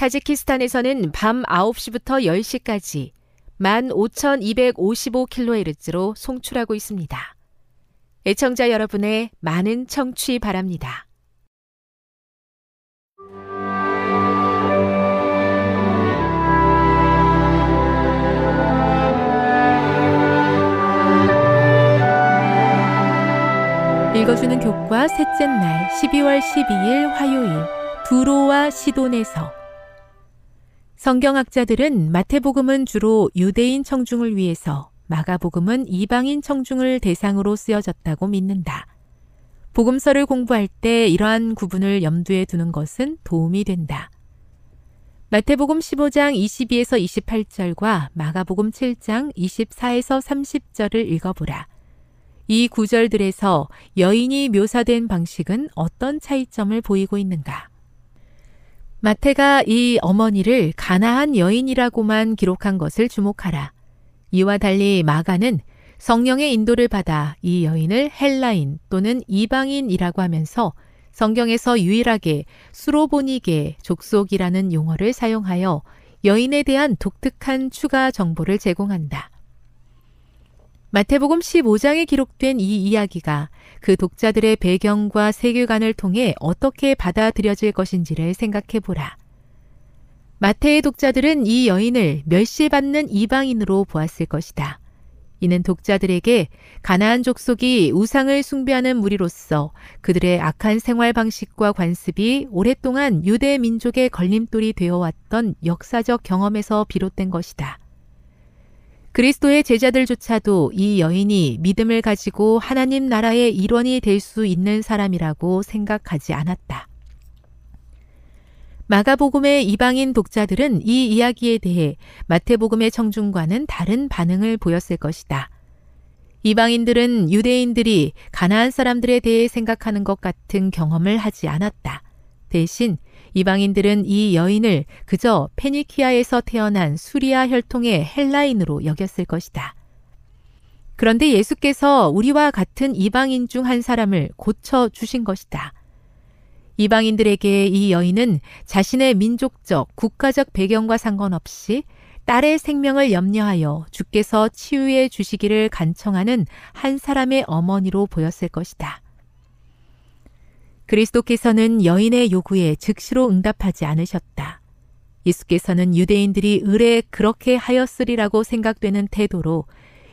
타지키스탄에서는 밤 9시부터 10시까지 15,255kHz로 송출하고 있습니다. 애청자 여러분의 많은 청취 바랍니다. 읽어주는 교과 셋째 날 12월 12일 화요일 두로와 시돈에서 성경학자들은 마태복음은 주로 유대인 청중을 위해서 마가복음은 이방인 청중을 대상으로 쓰여졌다고 믿는다. 복음서를 공부할 때 이러한 구분을 염두에 두는 것은 도움이 된다. 마태복음 15장 22에서 28절과 마가복음 7장 24에서 30절을 읽어보라. 이 구절들에서 여인이 묘사된 방식은 어떤 차이점을 보이고 있는가? 마태가 이 어머니를 가나한 여인이라고만 기록한 것을 주목하라. 이와 달리 마가는 성령의 인도를 받아 이 여인을 헬라인 또는 이방인이라고 하면서 성경에서 유일하게 수로보니게 족속이라는 용어를 사용하여 여인에 대한 독특한 추가 정보를 제공한다. 마태복음 15장에 기록된 이 이야기가 그 독자들의 배경과 세계관을 통해 어떻게 받아들여질 것인지를 생각해 보라. 마태의 독자들은 이 여인을 멸시받는 이방인으로 보았을 것이다. 이는 독자들에게 가나안 족속이 우상을 숭배하는 무리로서 그들의 악한 생활 방식과 관습이 오랫동안 유대 민족의 걸림돌이 되어 왔던 역사적 경험에서 비롯된 것이다. 그리스도의 제자들조차도 이 여인이 믿음을 가지고 하나님 나라의 일원이 될 수 있는 사람이라고 생각하지 않았다. 마가복음의 이방인 독자들은 이 이야기에 대해 마태복음의 청중과는 다른 반응을 보였을 것이다. 이방인들은 유대인들이 가나안 사람들에 대해 생각하는 것 같은 경험을 하지 않았다. 대신 이방인들은 이 여인을 그저 페니키아에서 태어난 수리아 혈통의 헬라인으로 여겼을 것이다. 그런데 예수께서 우리와 같은 이방인 중 한 사람을 고쳐 주신 것이다. 이방인들에게 이 여인은 자신의 민족적, 국가적 배경과 상관없이 딸의 생명을 염려하여 주께서 치유해 주시기를 간청하는 한 사람의 어머니로 보였을 것이다. 그리스도께서는 여인의 요구에 즉시로 응답하지 않으셨다. 예수께서는 유대인들이 의뢰 그렇게 하였으리라고 생각되는 태도로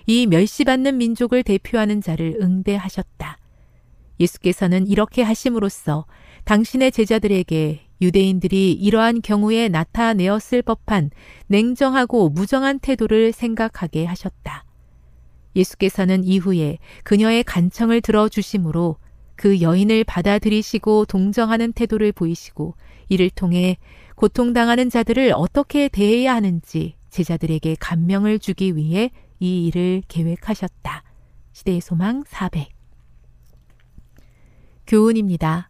이 멸시받는 민족을 대표하는 자를 응대하셨다. 예수께서는 이렇게 하심으로써 당신의 제자들에게 유대인들이 이러한 경우에 나타내었을 법한 냉정하고 무정한 태도를 생각하게 하셨다. 예수께서는 이후에 그녀의 간청을 들어주심으로 그 여인을 받아들이시고 동정하는 태도를 보이시고 이를 통해 고통당하는 자들을 어떻게 대해야 하는지 제자들에게 감명을 주기 위해 이 일을 계획하셨다. 시대의 소망 400 교훈입니다.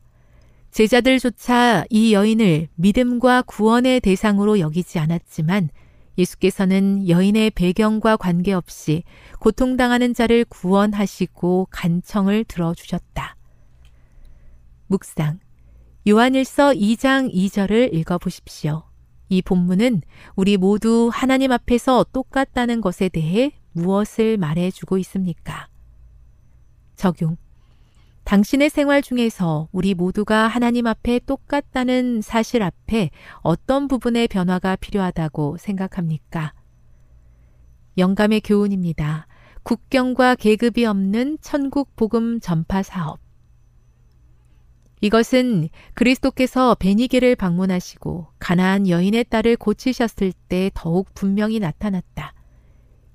제자들조차 이 여인을 믿음과 구원의 대상으로 여기지 않았지만 예수께서는 여인의 배경과 관계없이 고통당하는 자를 구원하시고 간청을 들어주셨다. 묵상. 요한일서 2장 2절을 읽어보십시오. 이 본문은 우리 모두 하나님 앞에서 똑같다는 것에 대해 무엇을 말해주고 있습니까? 적용. 당신의 생활 중에서 우리 모두가 하나님 앞에 똑같다는 사실 앞에 어떤 부분의 변화가 필요하다고 생각합니까? 영감의 교훈입니다. 국경과 계급이 없는 천국 복음 전파 사업. 이것은 그리스도께서 베니게를 방문하시고 가나안 여인의 딸을 고치셨을 때 더욱 분명히 나타났다.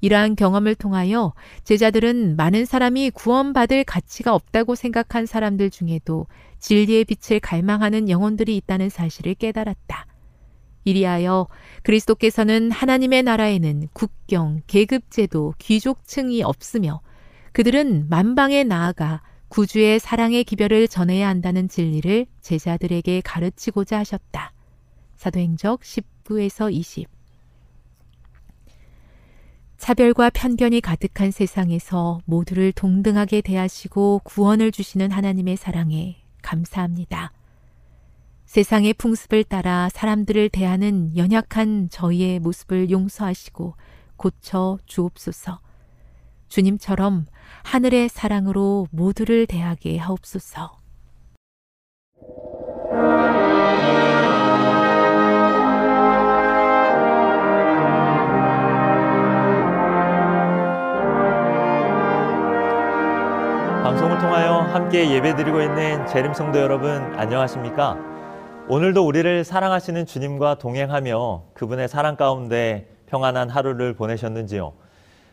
이러한 경험을 통하여 제자들은 많은 사람이 구원받을 가치가 없다고 생각한 사람들 중에도 진리의 빛을 갈망하는 영혼들이 있다는 사실을 깨달았다. 이리하여 그리스도께서는 하나님의 나라에는 국경, 계급제도, 귀족층이 없으며 그들은 만방에 나아가 구주의 사랑의 기별을 전해야 한다는 진리를 제자들에게 가르치고자 하셨다. 사도행적 19에서 20 차별과 편견이 가득한 세상에서 모두를 동등하게 대하시고 구원을 주시는 하나님의 사랑에 감사합니다. 세상의 풍습을 따라 사람들을 대하는 연약한 저희의 모습을 용서하시고 고쳐 주옵소서. 주님처럼 하늘의 사랑으로 모두를 대하게 하옵소서. 방송을 통하여 함께 예배드리고 있는 재림성도 여러분 안녕하십니까? 오늘도 우리를 사랑하시는 주님과 동행하며 그분의 사랑 가운데 평안한 하루를 보내셨는지요?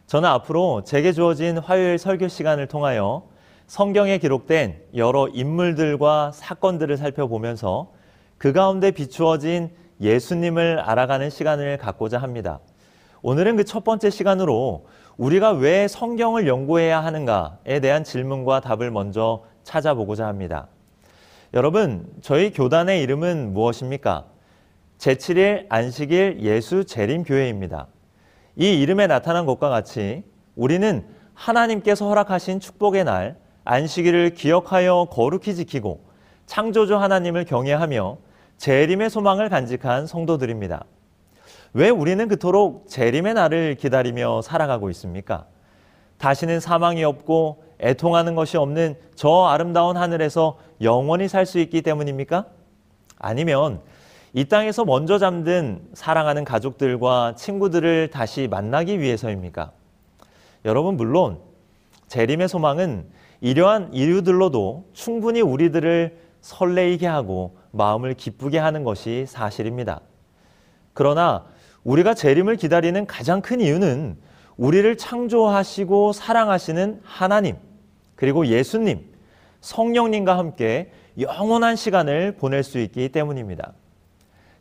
저는 앞으로 제게 주어진 화요일 설교 시간을 통하여 성경에 기록된 여러 인물들과 사건들을 살펴보면서 그 가운데 비추어진 예수님을 알아가는 시간을 갖고자 합니다. 오늘은 그 첫 번째 시간으로 우리가 왜 성경을 연구해야 하는가에 대한 질문과 답을 먼저 찾아보고자 합니다. 여러분, 저희 교단의 이름은 무엇입니까? 제7일 안식일 예수 재림교회입니다. 이 이름에 나타난 것과 같이 우리는 하나님께서 허락하신 축복의 날 안식일을 기억하여 거룩히 지키고 창조주 하나님을 경외하며 재림의 소망을 간직한 성도들입니다. 왜 우리는 그토록 재림의 날을 기다리며 살아가고 있습니까? 다시는 사망이 없고 애통하는 것이 없는 저 아름다운 하늘에서 영원히 살 수 있기 때문입니까? 아니면 이 땅에서 먼저 잠든 사랑하는 가족들과 친구들을 다시 만나기 위해서입니까? 여러분, 물론 재림의 소망은 이러한 이유들로도 충분히 우리들을 설레이게 하고 마음을 기쁘게 하는 것이 사실입니다. 그러나 우리가 재림을 기다리는 가장 큰 이유는 우리를 창조하시고 사랑하시는 하나님, 그리고 예수님, 성령님과 함께 영원한 시간을 보낼 수 있기 때문입니다.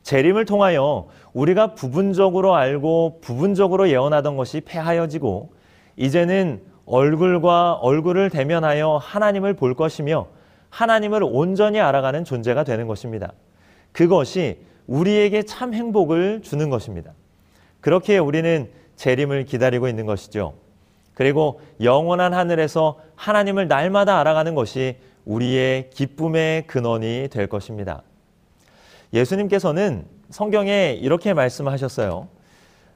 재림을 통하여 우리가 부분적으로 알고 부분적으로 예언하던 것이 폐하여지고 이제는 얼굴과 얼굴을 대면하여 하나님을 볼 것이며 하나님을 온전히 알아가는 존재가 되는 것입니다. 그것이 우리에게 참 행복을 주는 것입니다. 그렇게 우리는 재림을 기다리고 있는 것이죠. 그리고 영원한 하늘에서 하나님을 날마다 알아가는 것이 우리의 기쁨의 근원이 될 것입니다. 예수님께서는 성경에 이렇게 말씀하셨어요.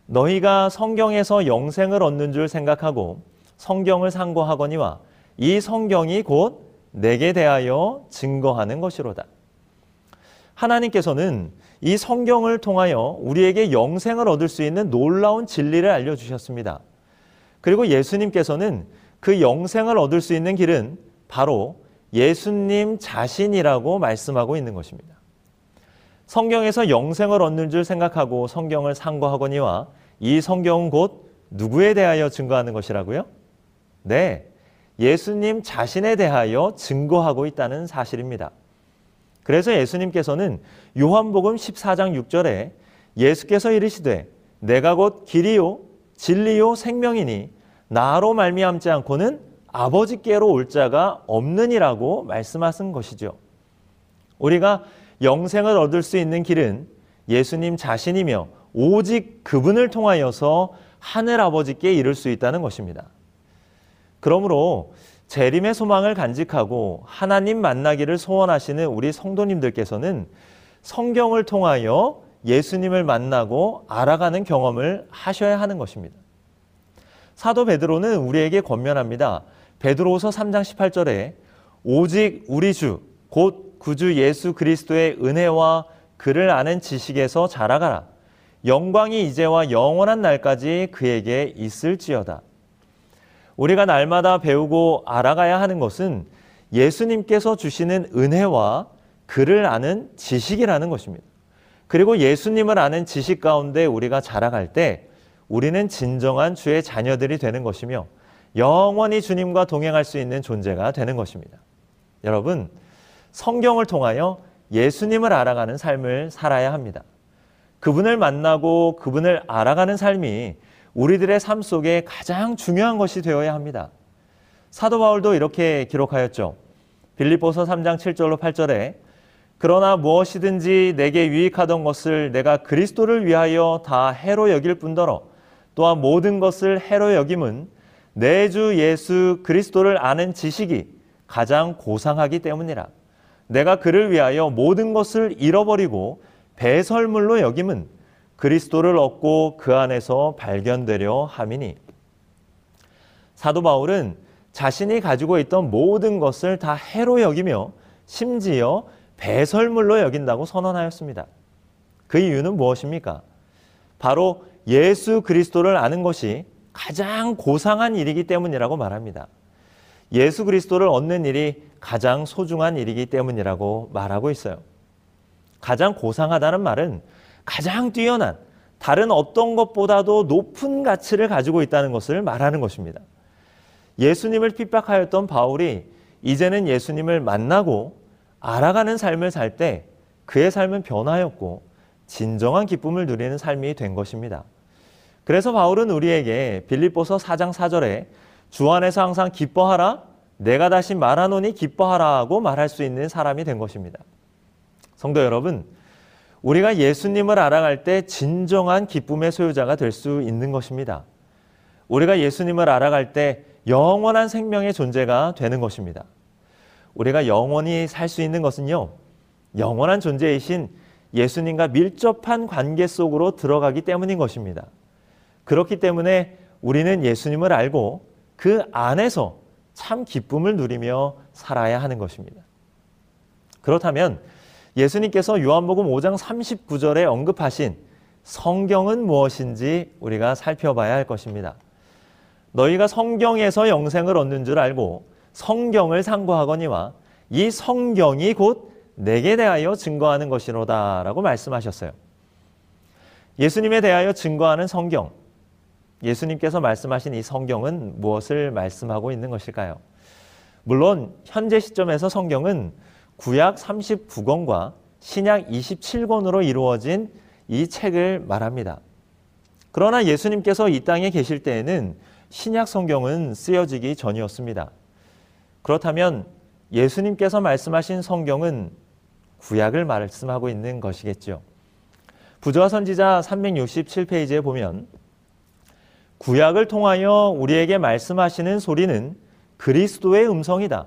너희가 성경에서 영생을 얻는 줄 생각하고 성경을 상고하거니와 이 성경이 곧 내게 대하여 증거하는 것이로다. 하나님께서는 이 성경을 통하여 우리에게 영생을 얻을 수 있는 놀라운 진리를 알려주셨습니다. 그리고 예수님께서는 그 영생을 얻을 수 있는 길은 바로 예수님 자신이라고 말씀하고 있는 것입니다. 성경에서 영생을 얻는 줄 생각하고 성경을 상고하거니와 이 성경은 곧 누구에 대하여 증거하는 것이라고요? 네. 예수님 자신에 대하여 증거하고 있다는 사실입니다. 그래서 예수님께서는 요한복음 14장 6절에 예수께서 이르시되 내가 곧 길이요 진리요 생명이니 나로 말미암지 않고는 아버지께로 올 자가 없느니라고 말씀하신 것이죠. 우리가 영생을 얻을 수 있는 길은 예수님 자신이며 오직 그분을 통하여서 하늘 아버지께 이를 수 있다는 것입니다. 그러므로 재림의 소망을 간직하고 하나님 만나기를 소원하시는 우리 성도님들께서는 성경을 통하여 예수님을 만나고 알아가는 경험을 하셔야 하는 것입니다. 사도 베드로는 우리에게 권면합니다. 베드로후서 3장 18절에 오직 우리 주 곧 구주 예수 그리스도의 은혜와 그를 아는 지식에서 자라가라. 영광이 이제와 영원한 날까지 그에게 있을지어다. 우리가 날마다 배우고 알아가야 하는 것은 예수님께서 주시는 은혜와 그를 아는 지식이라는 것입니다. 그리고 예수님을 아는 지식 가운데 우리가 자라갈 때 우리는 진정한 주의 자녀들이 되는 것이며 영원히 주님과 동행할 수 있는 존재가 되는 것입니다. 여러분, 성경을 통하여 예수님을 알아가는 삶을 살아야 합니다. 그분을 만나고 그분을 알아가는 삶이 우리들의 삶 속에 가장 중요한 것이 되어야 합니다. 사도 바울도 이렇게 기록하였죠. 빌립보서 3장 7절로 8절에 그러나 무엇이든지 내게 유익하던 것을 내가 그리스도를 위하여 다 해로 여길 뿐더러 또한 모든 것을 해로 여김은 내 주 예수 그리스도를 아는 지식이 가장 고상하기 때문이라. 내가 그를 위하여 모든 것을 잃어버리고 배설물로 여김은 그리스도를 얻고 그 안에서 발견되려 함이니 사도 바울은 자신이 가지고 있던 모든 것을 다 해로 여기며 심지어 배설물로 여긴다고 선언하였습니다. 그 이유는 무엇입니까? 바로 예수 그리스도를 아는 것이 가장 고상한 일이기 때문이라고 말합니다. 예수 그리스도를 얻는 일이 가장 소중한 일이기 때문이라고 말하고 있어요. 가장 고상하다는 말은 가장 뛰어난 다른 어떤 것보다도 높은 가치를 가지고 있다는 것을 말하는 것입니다. 예수님을 핍박하였던 바울이 이제는 예수님을 만나고 알아가는 삶을 살 때 그의 삶은 변화였고 진정한 기쁨을 누리는 삶이 된 것입니다. 그래서 바울은 우리에게 빌립보서 4장 4절에 주 안에서 항상 기뻐하라 내가 다시 말하노니 기뻐하라고 말할 수 있는 사람이 된 것입니다. 성도 여러분, 우리가 예수님을 알아갈 때 진정한 기쁨의 소유자가 될 수 있는 것입니다. 우리가 예수님을 알아갈 때 영원한 생명의 존재가 되는 것입니다. 우리가 영원히 살 수 있는 것은요, 영원한 존재이신 예수님과 밀접한 관계 속으로 들어가기 때문인 것입니다. 그렇기 때문에 우리는 예수님을 알고 그 안에서 참 기쁨을 누리며 살아야 하는 것입니다. 그렇다면 예수님께서 요한복음 5장 39절에 언급하신 성경은 무엇인지 우리가 살펴봐야 할 것입니다. 너희가 성경에서 영생을 얻는 줄 알고 성경을 상고하거니와 이 성경이 곧 내게 대하여 증거하는 것이로다라고 말씀하셨어요. 예수님에 대하여 증거하는 성경, 예수님께서 말씀하신 이 성경은 무엇을 말씀하고 있는 것일까요? 물론 현재 시점에서 성경은 구약 39권과 신약 27권으로 이루어진 이 책을 말합니다. 그러나 예수님께서 이 땅에 계실 때에는 신약 성경은 쓰여지기 전이었습니다. 그렇다면 예수님께서 말씀하신 성경은 구약을 말씀하고 있는 것이겠죠. 부조화 선지자 367페이지에 보면 구약을 통하여 우리에게 말씀하시는 소리는 그리스도의 음성이다.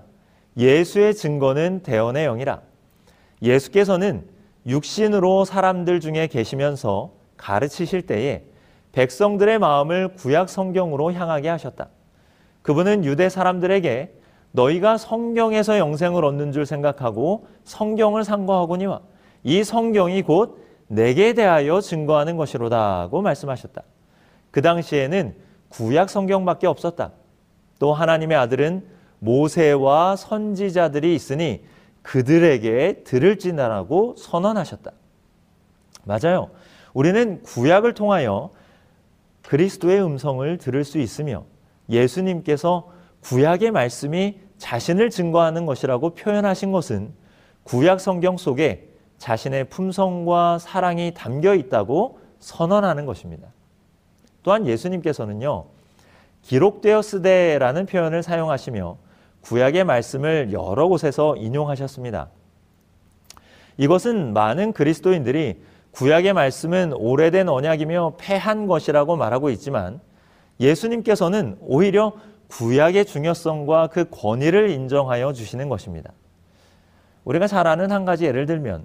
예수의 증거는 대언의 영이라. 예수께서는 육신으로 사람들 중에 계시면서 가르치실 때에 백성들의 마음을 구약 성경으로 향하게 하셨다. 그분은 유대 사람들에게 너희가 성경에서 영생을 얻는 줄 생각하고 성경을 상고하거니와 이 성경이 곧 내게 대하여 증거하는 것이로다고 말씀하셨다. 그 당시에는 구약 성경밖에 없었다. 또 하나님의 아들은 모세와 선지자들이 있으니 그들에게 들을지나라고 선언하셨다. 맞아요. 우리는 구약을 통하여 그리스도의 음성을 들을 수 있으며 예수님께서 구약의 말씀이 자신을 증거하는 것이라고 표현하신 것은 구약 성경 속에 자신의 품성과 사랑이 담겨 있다고 선언하는 것입니다. 또한 예수님께서는요, 기록되었으되라는 표현을 사용하시며 구약의 말씀을 여러 곳에서 인용하셨습니다. 이것은 많은 그리스도인들이 구약의 말씀은 오래된 언약이며 패한 것이라고 말하고 있지만 예수님께서는 오히려 구약의 중요성과 그 권위를 인정하여 주시는 것입니다. 우리가 잘 아는 한 가지 예를 들면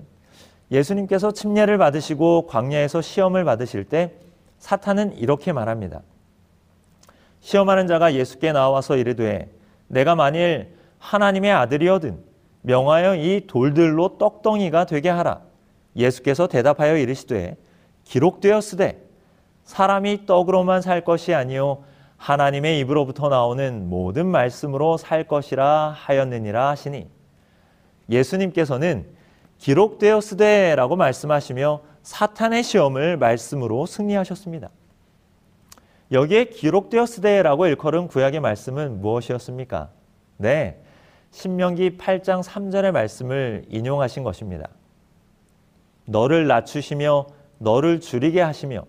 예수님께서 침례를 받으시고 광야에서 시험을 받으실 때 사탄은 이렇게 말합니다. 시험하는 자가 예수께 나와서 이르되 내가 만일 하나님의 아들이어든 명하여 이 돌들로 떡덩이가 되게 하라. 예수께서 대답하여 이르시되 기록되었으되 사람이 떡으로만 살 것이 아니요 하나님의 입으로부터 나오는 모든 말씀으로 살 것이라 하였느니라 하시니 예수님께서는 기록되었으되라고 말씀하시며 사탄의 시험을 말씀으로 승리하셨습니다. 여기에 기록되었으되라고 일컬은 구약의 말씀은 무엇이었습니까? 네. 신명기 8장 3절의 말씀을 인용하신 것입니다. 너를 낮추시며 너를 줄이게 하시며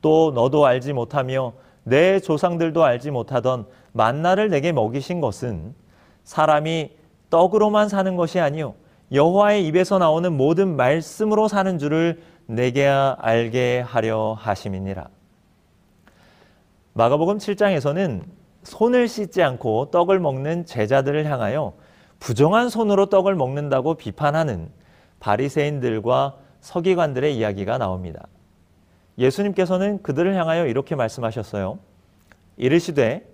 또 너도 알지 못하며 내 조상들도 알지 못하던 만나를 내게 먹이신 것은 사람이 떡으로만 사는 것이 아니요 여호와의 입에서 나오는 모든 말씀으로 사는 줄을 내게 알게 하려 하심이니라. 마가복음 7장에서는 손을 씻지 않고 떡을 먹는 제자들을 향하여 부정한 손으로 떡을 먹는다고 비판하는 바리새인들과 서기관들의 이야기가 나옵니다. 예수님께서는 그들을 향하여 이렇게 말씀하셨어요. 이르시되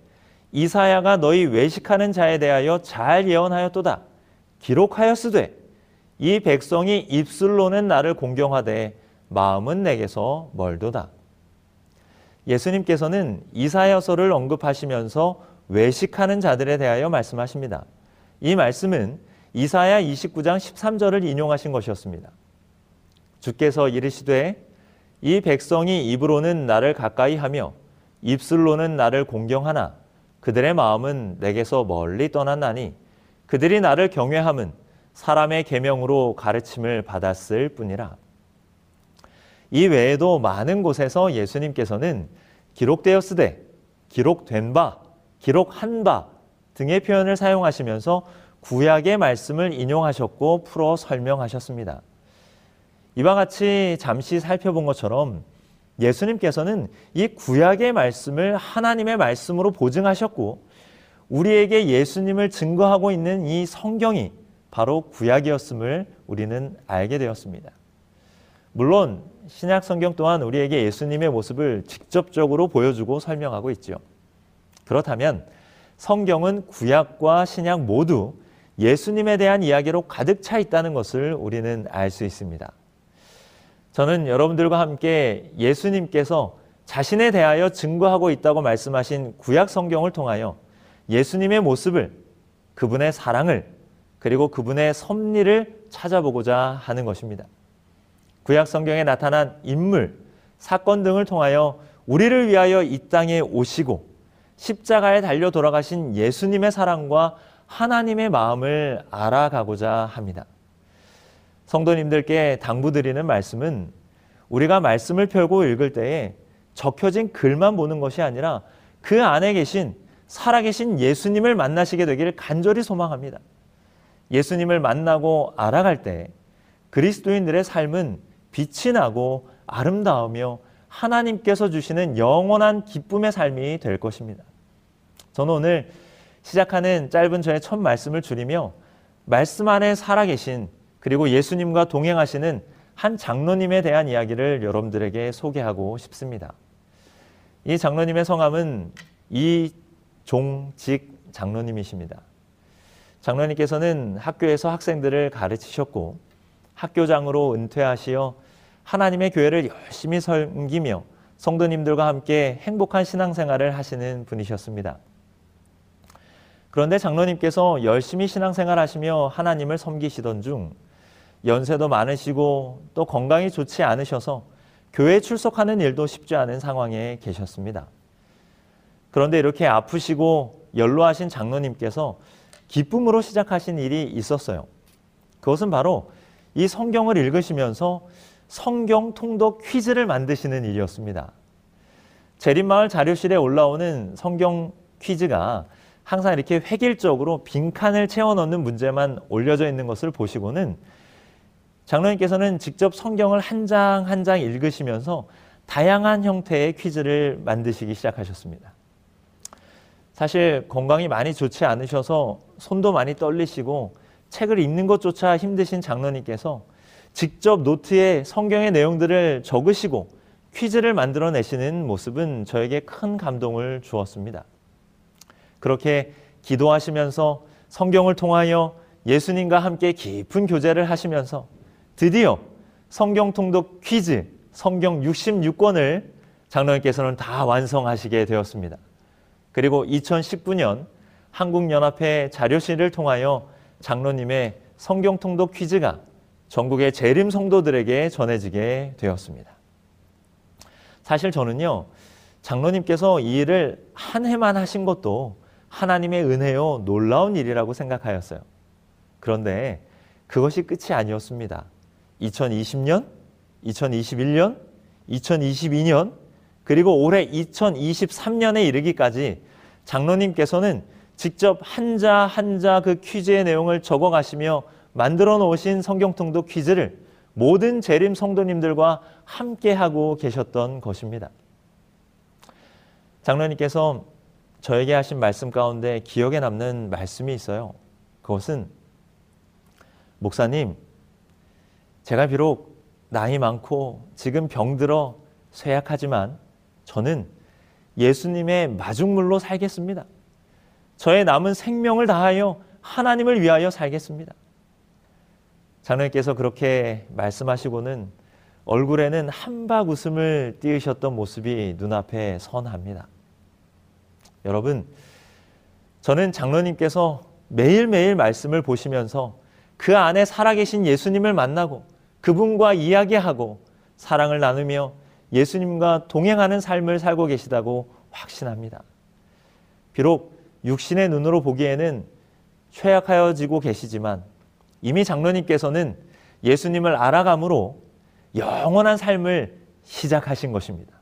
이사야가 너희 외식하는 자에 대하여 잘 예언하였도다. 기록하였으되 이 백성이 입술로는 나를 공경하되 마음은 내게서 멀도다. 예수님께서는 이사야서를 언급하시면서 외식하는 자들에 대하여 말씀하십니다. 이 말씀은 이사야 29장 13절을 인용하신 것이었습니다. 주께서 이르시되 이 백성이 입으로는 나를 가까이 하며 입술로는 나를 공경하나 그들의 마음은 내게서 멀리 떠났나니 그들이 나를 경외함은 사람의 계명으로 가르침을 받았을 뿐이라. 이 외에도 많은 곳에서 예수님께서는 기록되었으되, 기록된 바, 기록한 바 등의 표현을 사용하시면서 구약의 말씀을 인용하셨고 풀어 설명하셨습니다. 이와 같이 잠시 살펴본 것처럼 예수님께서는 이 구약의 말씀을 하나님의 말씀으로 보증하셨고 우리에게 예수님을 증거하고 있는 이 성경이 바로 구약이었음을 우리는 알게 되었습니다. 물론 신약 성경 또한 우리에게 예수님의 모습을 직접적으로 보여주고 설명하고 있죠. 그렇다면 성경은 구약과 신약 모두 예수님에 대한 이야기로 가득 차 있다는 것을 우리는 알 수 있습니다. 저는 여러분들과 함께 예수님께서 자신에 대하여 증거하고 있다고 말씀하신 구약 성경을 통하여 예수님의 모습을 그분의 사랑을 그리고 그분의 섭리를 찾아보고자 하는 것입니다. 구약 성경에 나타난 인물, 사건 등을 통하여 우리를 위하여 이 땅에 오시고 십자가에 달려 돌아가신 예수님의 사랑과 하나님의 마음을 알아가고자 합니다. 성도님들께 당부드리는 말씀은 우리가 말씀을 펴고 읽을 때에 적혀진 글만 보는 것이 아니라 그 안에 계신 살아계신 예수님을 만나시게 되기를 간절히 소망합니다. 예수님을 만나고 알아갈 때 그리스도인들의 삶은 빛이 나고 아름다우며 하나님께서 주시는 영원한 기쁨의 삶이 될 것입니다. 저는 오늘 시작하는 짧은 저의 첫 말씀을 줄이며 말씀 안에 살아계신 그리고 예수님과 동행하시는 한 장로님에 대한 이야기를 여러분들에게 소개하고 싶습니다. 이 장로님의 성함은 이종직 장로님이십니다. 장로님께서는 학교에서 학생들을 가르치셨고 학교장으로 은퇴하시어 하나님의 교회를 열심히 섬기며 성도님들과 함께 행복한 신앙생활을 하시는 분이셨습니다. 그런데 장로님께서 열심히 신앙생활 하시며 하나님을 섬기시던 중 연세도 많으시고 또 건강이 좋지 않으셔서 교회 출석하는 일도 쉽지 않은 상황에 계셨습니다. 그런데 이렇게 아프시고 연로하신 장로님께서 기쁨으로 시작하신 일이 있었어요. 그것은 바로 이 성경을 읽으시면서 성경 통독 퀴즈를 만드시는 일이었습니다. 재림마을 자료실에 올라오는 성경 퀴즈가 항상 이렇게 획일적으로 빈칸을 채워 넣는 문제만 올려져 있는 것을 보시고는 장로님께서는 직접 성경을 한 장 한장 읽으시면서 다양한 형태의 퀴즈를 만드시기 시작하셨습니다. 사실 건강이 많이 좋지 않으셔서 손도 많이 떨리시고 책을 읽는 것조차 힘드신 장로님께서 직접 노트에 성경의 내용들을 적으시고 퀴즈를 만들어내시는 모습은 저에게 큰 감동을 주었습니다. 그렇게 기도하시면서 성경을 통하여 예수님과 함께 깊은 교제를 하시면서 드디어 성경 통독 퀴즈 성경 66권을 장로님께서는 다 완성하시게 되었습니다. 그리고 2019년 한국연합회 자료실을 통하여 장로님의 성경 통독 퀴즈가 전국의 재림 성도들에게 전해지게 되었습니다. 사실 저는요, 장로님께서 이 일을 한 해만 하신 것도 하나님의 은혜요, 놀라운 일이라고 생각하였어요. 그런데 그것이 끝이 아니었습니다. 2020년, 2021년, 2022년, 그리고 올해 2023년에 이르기까지 장로님께서는 직접 한자 한자 그 퀴즈의 내용을 적어 가시며 만들어 놓으신 성경통독 퀴즈를 모든 재림 성도님들과 함께 하고 계셨던 것입니다. 장로님께서 저에게 하신 말씀 가운데 기억에 남는 말씀이 있어요. 그것은 목사님, 제가 비록 나이 많고 지금 병들어 쇠약하지만 저는 예수님의 마중물로 살겠습니다. 저의 남은 생명을 다하여 하나님을 위하여 살겠습니다. 장로님께서 그렇게 말씀하시고는 얼굴에는 한박 웃음을 띄우셨던 모습이 눈앞에 선합니다. 여러분, 저는 장로님께서 매일매일 말씀을 보시면서 그 안에 살아계신 예수님을 만나고 그분과 이야기하고 사랑을 나누며 예수님과 동행하는 삶을 살고 계시다고 확신합니다. 비록 육신의 눈으로 보기에는 쇠약하여지고 계시지만 이미 장로님께서는 예수님을 알아감으로 영원한 삶을 시작하신 것입니다.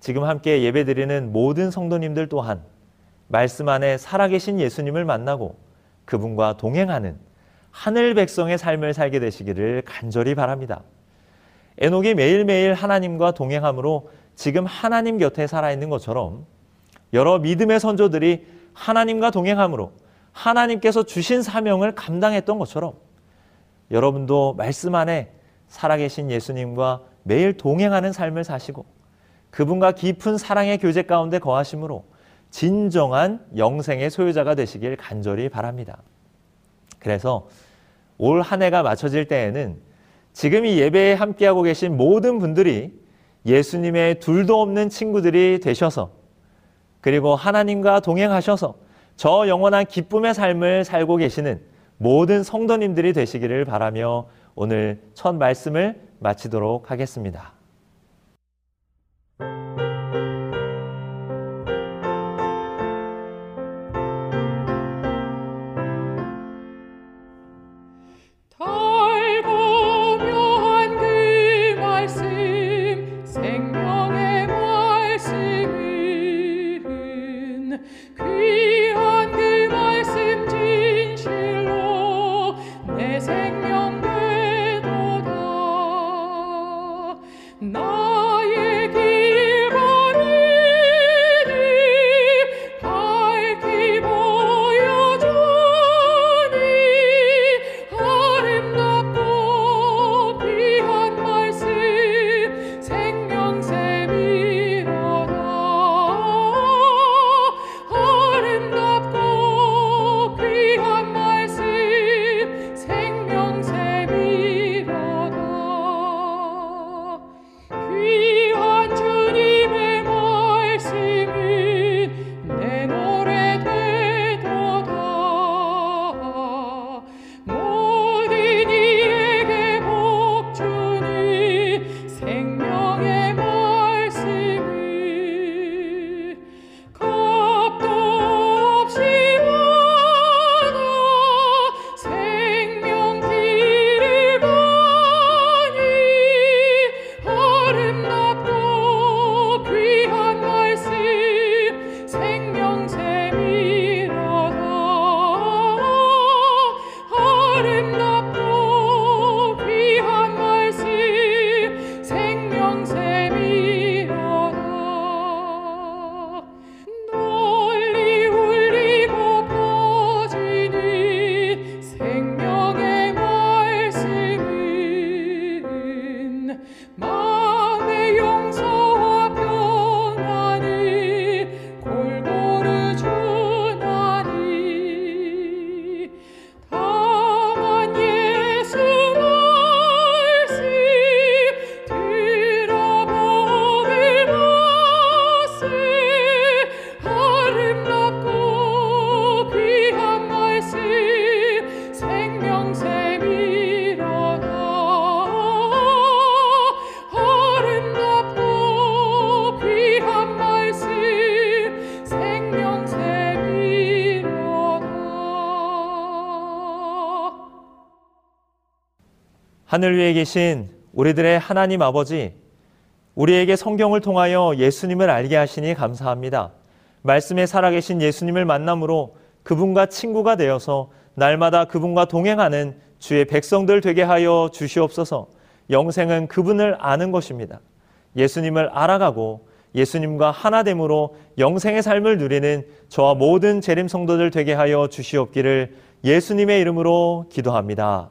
지금 함께 예배드리는 모든 성도님들 또한 말씀 안에 살아계신 예수님을 만나고 그분과 동행하는 하늘 백성의 삶을 살게 되시기를 간절히 바랍니다. 에녹이 매일매일 하나님과 동행함으로 지금 하나님 곁에 살아있는 것처럼 여러 믿음의 선조들이 하나님과 동행함으로 하나님께서 주신 사명을 감당했던 것처럼 여러분도 말씀 안에 살아계신 예수님과 매일 동행하는 삶을 사시고 그분과 깊은 사랑의 교제 가운데 거하심으로 진정한 영생의 소유자가 되시길 간절히 바랍니다. 그래서 올 한 해가 맞춰질 때에는 지금 이 예배에 함께하고 계신 모든 분들이 예수님의 둘도 없는 친구들이 되셔서 그리고 하나님과 동행하셔서 저 영원한 기쁨의 삶을 살고 계시는 모든 성도님들이 되시기를 바라며 오늘 첫 말씀을 마치도록 하겠습니다. 하늘 위에 계신 우리들의 하나님 아버지, 우리에게 성경을 통하여 예수님을 알게 하시니 감사합니다. 말씀에 살아계신 예수님을 만남으로 그분과 친구가 되어서 날마다 그분과 동행하는 주의 백성들 되게 하여 주시옵소서 영생은 그분을 아는 것입니다. 예수님을 알아가고 예수님과 하나됨으로 영생의 삶을 누리는 저와 모든 재림 성도들 되게 하여 주시옵기를 예수님의 이름으로 기도합니다.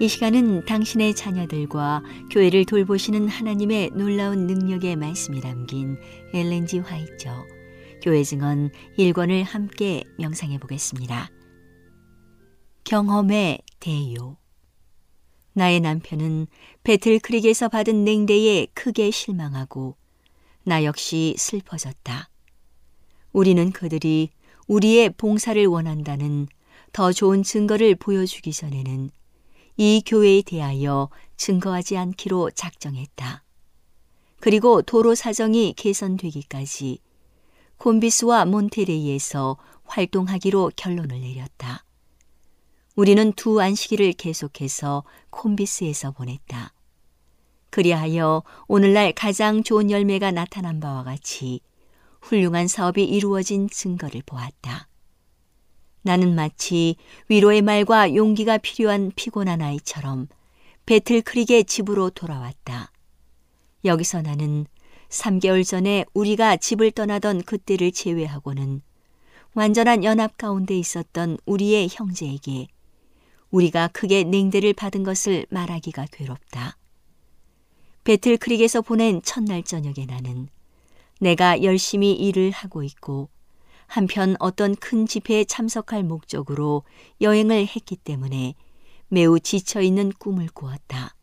이 시간은 당신의 자녀들과 교회를 돌보시는 하나님의 놀라운 능력의 말씀이 담긴 엘렌지 화이처 교회 증언 1권을 함께 명상해 보겠습니다. 경험의 대요 나의 남편은 배틀크릭에서 받은 냉대에 크게 실망하고 나 역시 슬퍼졌다. 우리는 그들이 우리의 봉사를 원한다는 더 좋은 증거를 보여주기 전에는 이 교회에 대하여 증거하지 않기로 작정했다. 그리고 도로 사정이 개선되기까지 콤비스와 몬테레이에서 활동하기로 결론을 내렸다. 우리는 두 안식일을 계속해서 콤비스에서 보냈다. 그리하여 오늘날 가장 좋은 열매가 나타난 바와 같이 훌륭한 사업이 이루어진 증거를 보았다. 나는 마치 위로의 말과 용기가 필요한 피곤한 아이처럼 배틀크릭의 집으로 돌아왔다. 여기서 나는 3개월 전에 우리가 집을 떠나던 그때를 제외하고는 완전한 연합 가운데 있었던 우리의 형제에게 우리가 크게 냉대를 받은 것을 말하기가 괴롭다. 배틀크릭에서 보낸 첫날 저녁에 나는 내가 열심히 일을 하고 있고 한편 어떤 큰 집회에 참석할 목적으로 여행을 했기 때문에 매우 지쳐 있는 꿈을 꾸었다.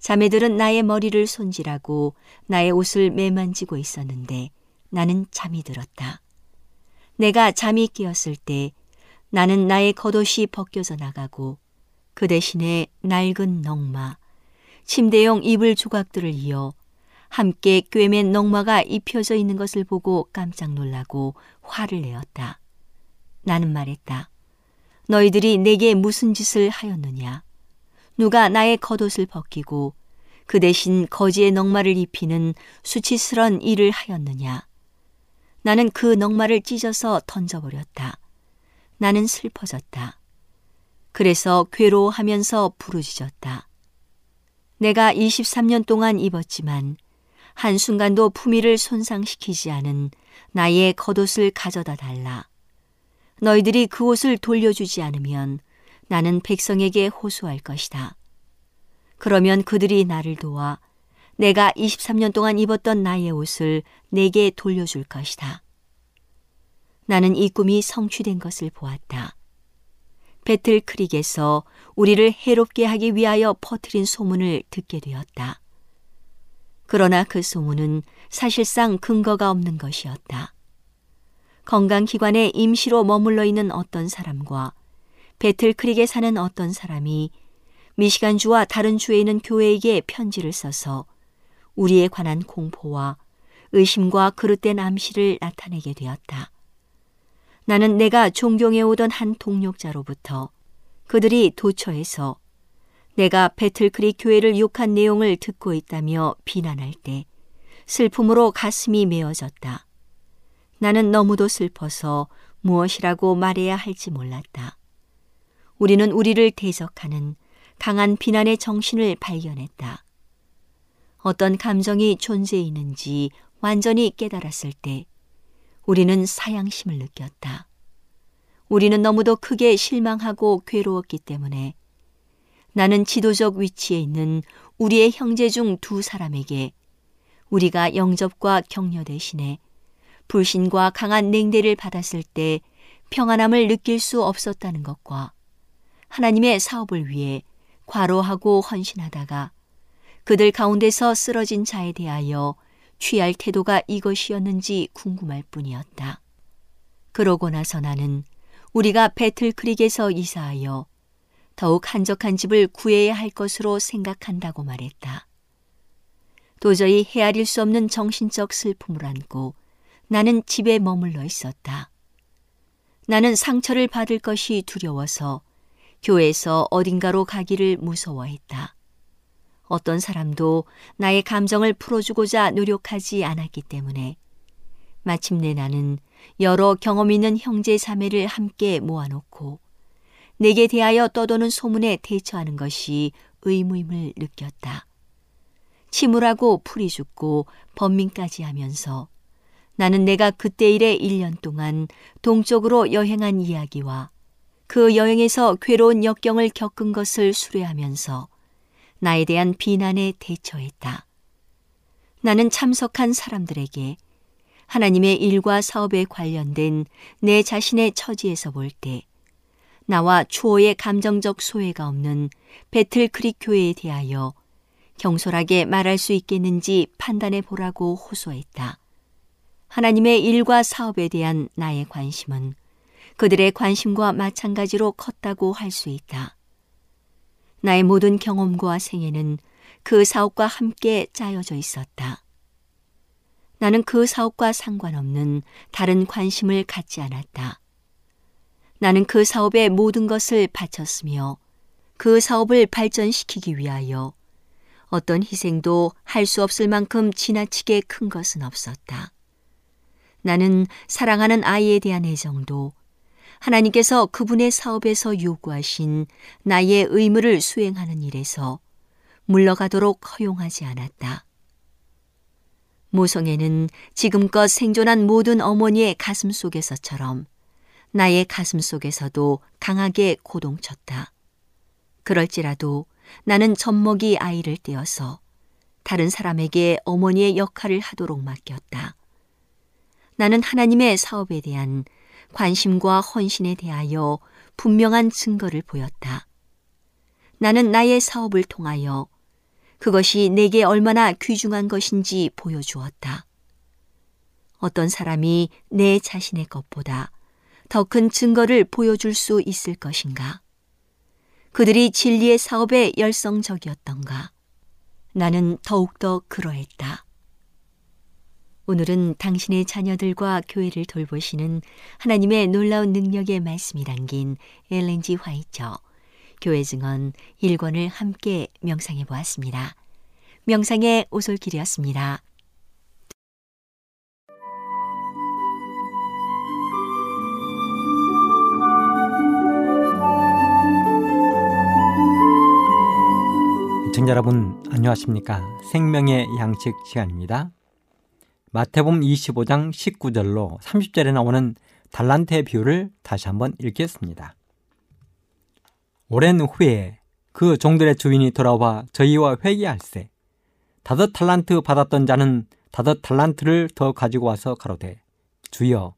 자매들은 나의 머리를 손질하고 나의 옷을 매만지고 있었는데 나는 잠이 들었다. 내가 잠이 깨었을 때 나는 나의 겉옷이 벗겨져 나가고 그 대신에 낡은 넝마, 침대용 이불 조각들을 이어 함께 꿰맨 넝마가 입혀져 있는 것을 보고 깜짝 놀라고 화를 내었다. 나는 말했다. 너희들이 내게 무슨 짓을 하였느냐? 누가 나의 겉옷을 벗기고 그 대신 거지의 넝마를 입히는 수치스런 일을 하였느냐? 나는 그 넝마를 찢어서 던져버렸다. 나는 슬퍼졌다. 그래서 괴로워하면서 부르짖었다. 내가 23년 동안 입었지만 한순간도 품위를 손상시키지 않은 나의 겉옷을 가져다 달라. 너희들이 그 옷을 돌려주지 않으면 나는 백성에게 호소할 것이다. 그러면 그들이 나를 도와 내가 23년 동안 입었던 나의 옷을 내게 돌려줄 것이다. 나는 이 꿈이 성취된 것을 보았다. 배틀크릭에서 우리를 해롭게 하기 위하여 퍼뜨린 소문을 듣게 되었다. 그러나 그 소문은 사실상 근거가 없는 것이었다. 건강기관에 임시로 머물러 있는 어떤 사람과 배틀크릭에 사는 어떤 사람이 미시간주와 다른 주에 있는 교회에게 편지를 써서 우리에 관한 공포와 의심과 그릇된 암시를 나타내게 되었다. 나는 내가 존경해 오던 한 동력자로부터 그들이 도처에서 내가 배틀크릭 교회를 욕한 내용을 듣고 있다며 비난할 때 슬픔으로 가슴이 메어졌다. 나는 너무도 슬퍼서 무엇이라고 말해야 할지 몰랐다. 우리는 우리를 대적하는 강한 비난의 정신을 발견했다. 어떤 감정이 존재있는지 완전히 깨달았을 때 우리는 사양심을 느꼈다. 우리는 너무도 크게 실망하고 괴로웠기 때문에 나는 지도적 위치에 있는 우리의 형제 중 두 사람에게 우리가 영접과 격려 대신에 불신과 강한 냉대를 받았을 때 평안함을 느낄 수 없었다는 것과 하나님의 사업을 위해 과로하고 헌신하다가 그들 가운데서 쓰러진 자에 대하여 취할 태도가 이것이었는지 궁금할 뿐이었다. 그러고 나서 나는 우리가 배틀 크릭에서 이사하여 더욱 한적한 집을 구해야 할 것으로 생각한다고 말했다. 도저히 헤아릴 수 없는 정신적 슬픔을 안고 나는 집에 머물러 있었다. 나는 상처를 받을 것이 두려워서 교회에서 어딘가로 가기를 무서워했다. 어떤 사람도 나의 감정을 풀어주고자 노력하지 않았기 때문에 마침내 나는 여러 경험 있는 형제 자매를 함께 모아놓고 내게 대하여 떠도는 소문에 대처하는 것이 의무임을 느꼈다. 침울하고 풀이 죽고 번민까지 하면서 나는 내가 그때 일에 1년 동안 동쪽으로 여행한 이야기와 그 여행에서 괴로운 역경을 겪은 것을 수뢰하면서 나에 대한 비난에 대처했다. 나는 참석한 사람들에게 하나님의 일과 사업에 관련된 내 자신의 처지에서 볼 때 나와 추호의 감정적 소외가 없는 배틀 크릭 교회에 대하여 경솔하게 말할 수 있겠는지 판단해 보라고 호소했다. 하나님의 일과 사업에 대한 나의 관심은 그들의 관심과 마찬가지로 컸다고 할 수 있다. 나의 모든 경험과 생애는 그 사업과 함께 짜여져 있었다. 나는 그 사업과 상관없는 다른 관심을 갖지 않았다. 나는 그 사업에 모든 것을 바쳤으며 그 사업을 발전시키기 위하여 어떤 희생도 할 수 없을 만큼 지나치게 큰 것은 없었다. 나는 사랑하는 아이에 대한 애정도 하나님께서 그분의 사업에서 요구하신 나의 의무를 수행하는 일에서 물러가도록 허용하지 않았다. 모성애는 지금껏 생존한 모든 어머니의 가슴 속에서처럼 나의 가슴 속에서도 강하게 고동쳤다. 그럴지라도 나는 젖먹이 아이를 떼어서 다른 사람에게 어머니의 역할을 하도록 맡겼다. 나는 하나님의 사업에 대한 관심과 헌신에 대하여 분명한 증거를 보였다. 나는 나의 사업을 통하여 그것이 내게 얼마나 귀중한 것인지 보여주었다. 어떤 사람이 내 자신의 것보다 더 큰 증거를 보여줄 수 있을 것인가? 그들이 진리의 사업에 열성적이었던가? 나는 더욱더 그러했다. 오늘은 당신의 자녀들과 교회를 돌보시는 하나님의 놀라운 능력의 말씀이 담긴 엘렌지 화이처 교회 증언 1권을 함께 명상해 보았습니다. 명상의 오솔길이었습니다. 시청자 여러분 안녕하십니까 생명의 양식 시간입니다 마태복음 25장 19절로 30절에 나오는 달란트의 비유를 다시 한번 읽겠습니다 오랜 후에 그 종들의 주인이 돌아와 저희와 회개할세. 다섯 탈란트 받았던 자는 다섯 탈란트를 더 가지고 와서 가로되 주여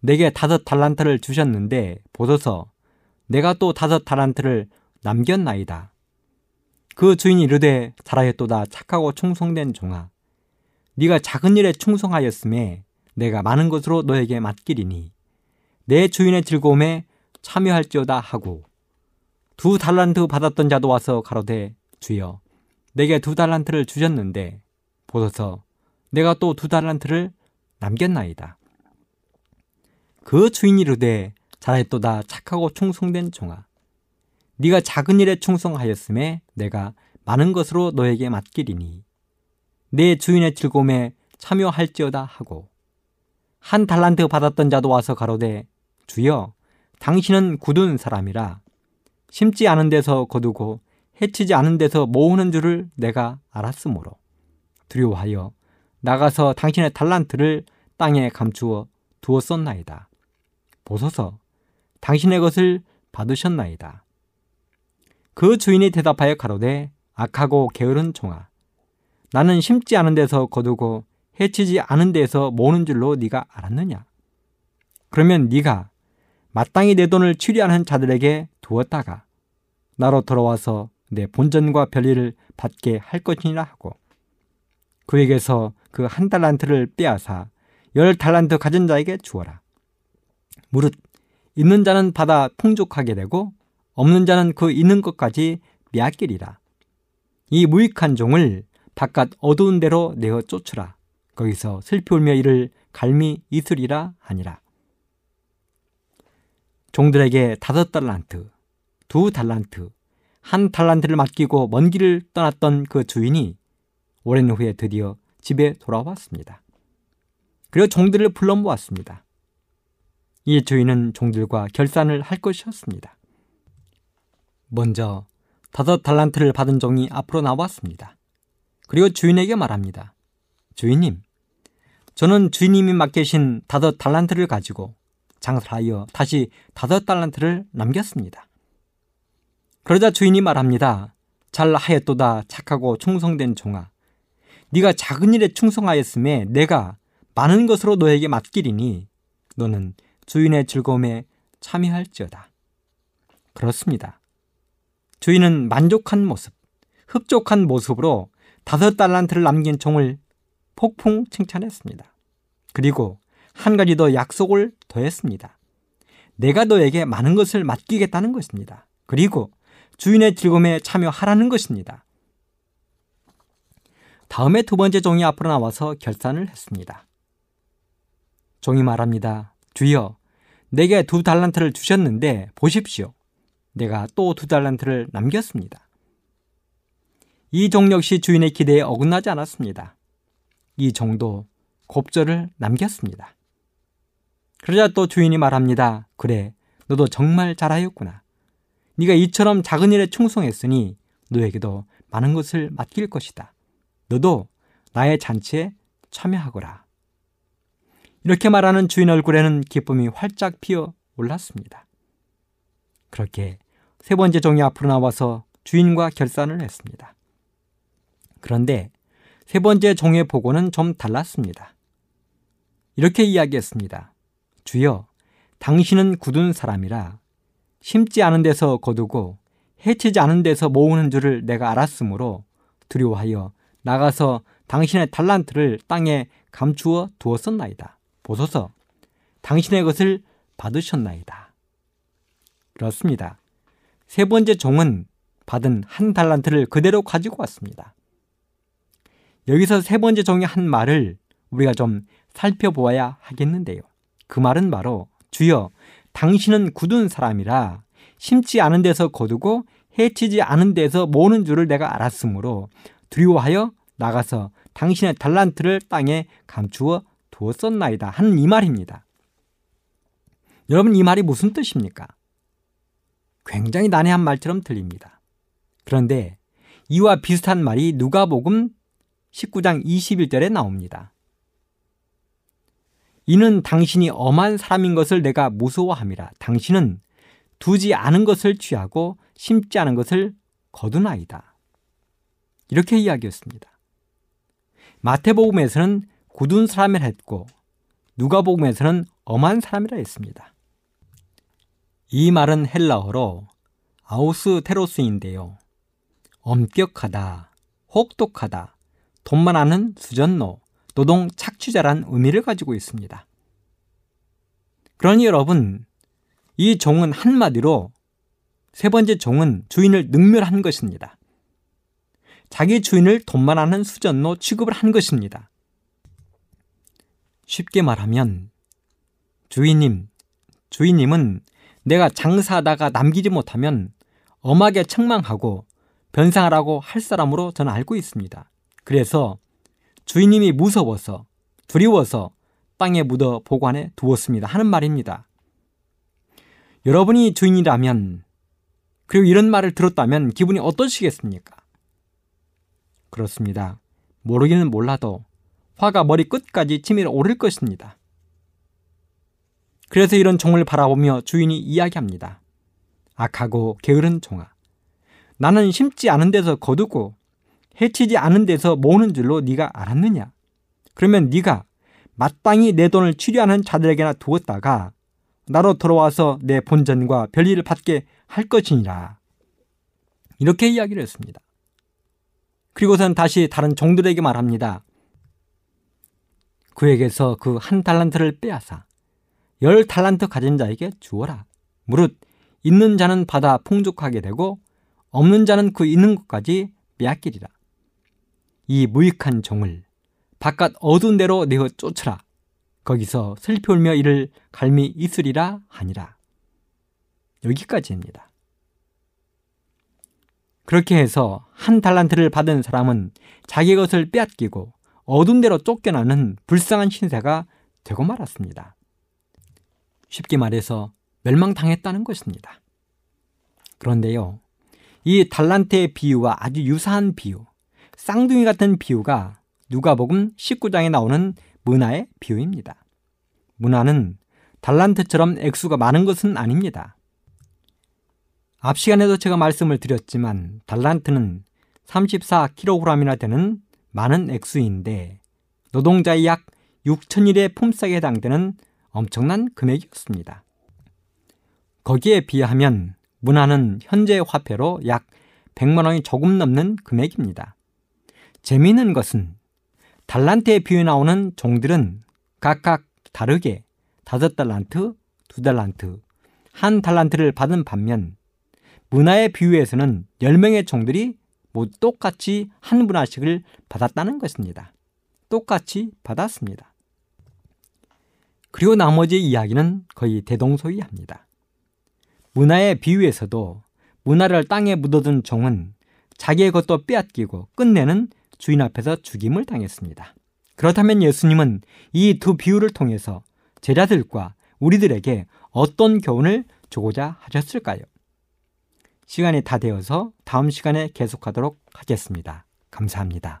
내게 다섯 탈란트를 주셨는데 보소서 내가 또 다섯 탈란트를 남겼나이다. 그 주인이 이르되 잘하였도다 착하고 충성된 종아 네가 작은 일에 충성하였음에 내가 많은 것으로 너에게 맡기리니 내 주인의 즐거움에 참여할지어다 하고 두 달란트 받았던 자도 와서 가로되 주여 내게 두 달란트를 주셨는데 보소서 내가 또 두 달란트를 남겼나이다. 그 주인이 이르되 잘했도다 착하고 충성된 종아 네가 작은 일에 충성하였음에 내가 많은 것으로 너에게 맡기리니 내 주인의 즐거움에 참여할지어다 하고 한 달란트 받았던 자도 와서 가로되 주여 당신은 굳은 사람이라 심지 않은 데서 거두고 해치지 않은 데서 모으는 줄을 내가 알았으므로 두려워하여 나가서 당신의 달란트를 땅에 감추어 두었었나이다. 보소서 당신의 것을 받으셨나이다. 그 주인이 대답하여 가로되 악하고 게으른 종아 나는 심지 않은 데서 거두고 해치지 않은 데서 모으는 줄로 네가 알았느냐? 그러면 네가 마땅히 내 돈을 취리하는 자들에게 두었다가 나로 돌아와서 내 본전과 별일을 받게 할 것이니라 하고 그에게서 그 한 달란트를 빼앗아 열 달란트 가진 자에게 주어라. 무릇 있는 자는 받아 풍족하게 되고 없는 자는 그 있는 것까지 빼앗기리라. 이 무익한 종을 바깥 어두운 데로 내어 쫓으라. 거기서 슬피 울며 이를 갈미 이슬이라 하니라. 종들에게 다섯 달란트, 두 달란트, 한 달란트를 맡기고 먼 길을 떠났던 그 주인이 오랜 후에 드디어 집에 돌아왔습니다. 그리고 종들을 불러 모았습니다. 이 주인은 종들과 결산을 할 것이었습니다. 먼저 다섯 달란트를 받은 종이 앞으로 나왔습니다. 그리고 주인에게 말합니다. 주인님, 저는 주인님이 맡기신 다섯 달란트를 가지고 장사하여 다시 다섯 달란트를 남겼습니다. 그러자 주인이 말합니다. 잘 하였도다 착하고 충성된 종아. 네가 작은 일에 충성하였음에 내가 많은 것으로 너에게 맡기리니 너는 주인의 즐거움에 참여할지어다. 그렇습니다. 주인은 만족한 모습, 흡족한 모습으로 다섯 달란트를 남긴 종을 폭풍 칭찬했습니다. 그리고 한 가지 더 약속을 더했습니다. 내가 너에게 많은 것을 맡기겠다는 것입니다. 그리고 주인의 즐거움에 참여하라는 것입니다. 다음에 두 번째 종이 앞으로 나와서 결산을 했습니다. 종이 말합니다. 주여, 내게 두 달란트를 주셨는데 보십시오. 내가 또 두 달란트를 남겼습니다. 이 종 역시 주인의 기대에 어긋나지 않았습니다. 이 종도 곱절을 남겼습니다. 그러자 또 주인이 말합니다. 그래, 너도 정말 잘하였구나. 네가 이처럼 작은 일에 충성했으니 너에게도 많은 것을 맡길 것이다. 너도 나의 잔치에 참여하거라. 이렇게 말하는 주인 얼굴에는 기쁨이 활짝 피어 올랐습니다. 그렇게 세 번째 종이 앞으로 나와서 주인과 결산을 했습니다. 그런데 세 번째 종의 보고는 좀 달랐습니다. 이렇게 이야기했습니다. 주여, 당신은 굳은 사람이라 심지 않은 데서 거두고 해치지 않은 데서 모으는 줄을 내가 알았으므로 두려워하여 나가서 당신의 달란트를 땅에 감추어 두었었나이다. 보소서, 당신의 것을 받으셨나이다. 그렇습니다. 세 번째 종은 받은 한 달란트를 그대로 가지고 왔습니다. 여기서 세 번째 종의 한 말을 우리가 좀 살펴보아야 하겠는데요. 그 말은 바로 주여 당신은 굳은 사람이라 심지 않은 데서 거두고 해치지 않은 데서 모는 줄을 내가 알았으므로 두려워하여 나가서 당신의 달란트를 땅에 감추어 두었었나이다 하는 이 말입니다. 여러분 이 말이 무슨 뜻입니까? 굉장히 난해한 말처럼 들립니다. 그런데 이와 비슷한 말이 누가복음 19장 21절에 나옵니다. 이는 당신이 엄한 사람인 것을 내가 무서워함이라. 당신은 두지 않은 것을 취하고 심지 않은 것을 거두나이다. 이렇게 이야기했습니다. 마태복음에서는 굳은 사람이라 했고 누가복음에서는 엄한 사람이라 했습니다. 이 말은 헬라어로 아우스 테로스인데요. 엄격하다, 혹독하다, 돈만 아는 수전노, 노동 착취자란 의미를 가지고 있습니다. 그러니 여러분, 이 종은 한마디로 세 번째 종은 주인을 능멸한 것입니다. 자기 주인을 돈만 아는 수전노 취급을 한 것입니다. 쉽게 말하면 주인님, 주인님은 내가 장사하다가 남기지 못하면 엄하게 책망하고 변상하라고 할 사람으로 저는 알고 있습니다. 그래서 주인님이 무서워서 두려워서 땅에 묻어 보관해 두었습니다. 하는 말입니다. 여러분이 주인이라면 그리고 이런 말을 들었다면 기분이 어떠시겠습니까? 그렇습니다. 모르기는 몰라도 화가 머리 끝까지 치밀어 오를 것입니다. 그래서 이런 종을 바라보며 주인이 이야기합니다. 악하고 게으른 종아. 나는 심지 않은 데서 거두고 해치지 않은 데서 모으는 줄로 네가 알았느냐? 그러면 네가 마땅히 내 돈을 취리하는 자들에게나 두었다가 나로 돌아와서 내 본전과 별일을 받게 할 것이니라. 이렇게 이야기를 했습니다. 그리고선 다시 다른 종들에게 말합니다. 그에게서 그 한 달란트를 빼앗아 열 달란트 가진 자에게 주어라. 무릇 있는 자는 받아 풍족하게 되고 없는 자는 그 있는 것까지 빼앗기리라. 이 무익한 종을 바깥 어두운 데로 내어 쫓으라. 거기서 슬피 울며 이를 갈미 있으리라 하니라. 여기까지입니다. 그렇게 해서 한 달란트를 받은 사람은 자기 것을 빼앗기고 어두운 데로 쫓겨나는 불쌍한 신세가 되고 말았습니다. 쉽게 말해서 멸망당했다는 것입니다. 그런데요, 이 달란트의 비유와 아주 유사한 비유, 쌍둥이 같은 비유가 누가복음 19장에 나오는 문화의 비유입니다. 문화는 달란트처럼 액수가 많은 것은 아닙니다. 앞 시간에도 제가 말씀을 드렸지만 달란트는 34kg이나 되는 많은 액수인데 노동자의 약 6천일의 품삯에 해당되는 엄청난 금액이었습니다. 거기에 비하면 문화는 현재 화폐로 약 100만 원이 조금 넘는 금액입니다. 재미있는 것은 달란트에 비유 나오는 종들은 각각 다르게 다섯 달란트, 두 달란트, 한 달란트를 받은 반면 문화의 비유에서는 10명의 종들이 모두 똑같이 한 문화씩을 받았다는 것입니다. 똑같이 받았습니다. 그리고 나머지 이야기는 거의 대동소이합니다. 문화의 비유에서도 문화를 땅에 묻어둔 종은 자기의 것도 빼앗기고 끝내는 주인 앞에서 죽임을 당했습니다. 그렇다면 예수님은 이 두 비유를 통해서 제자들과 우리들에게 어떤 교훈을 주고자 하셨을까요? 시간이 다 되어서 다음 시간에 계속하도록 하겠습니다. 감사합니다.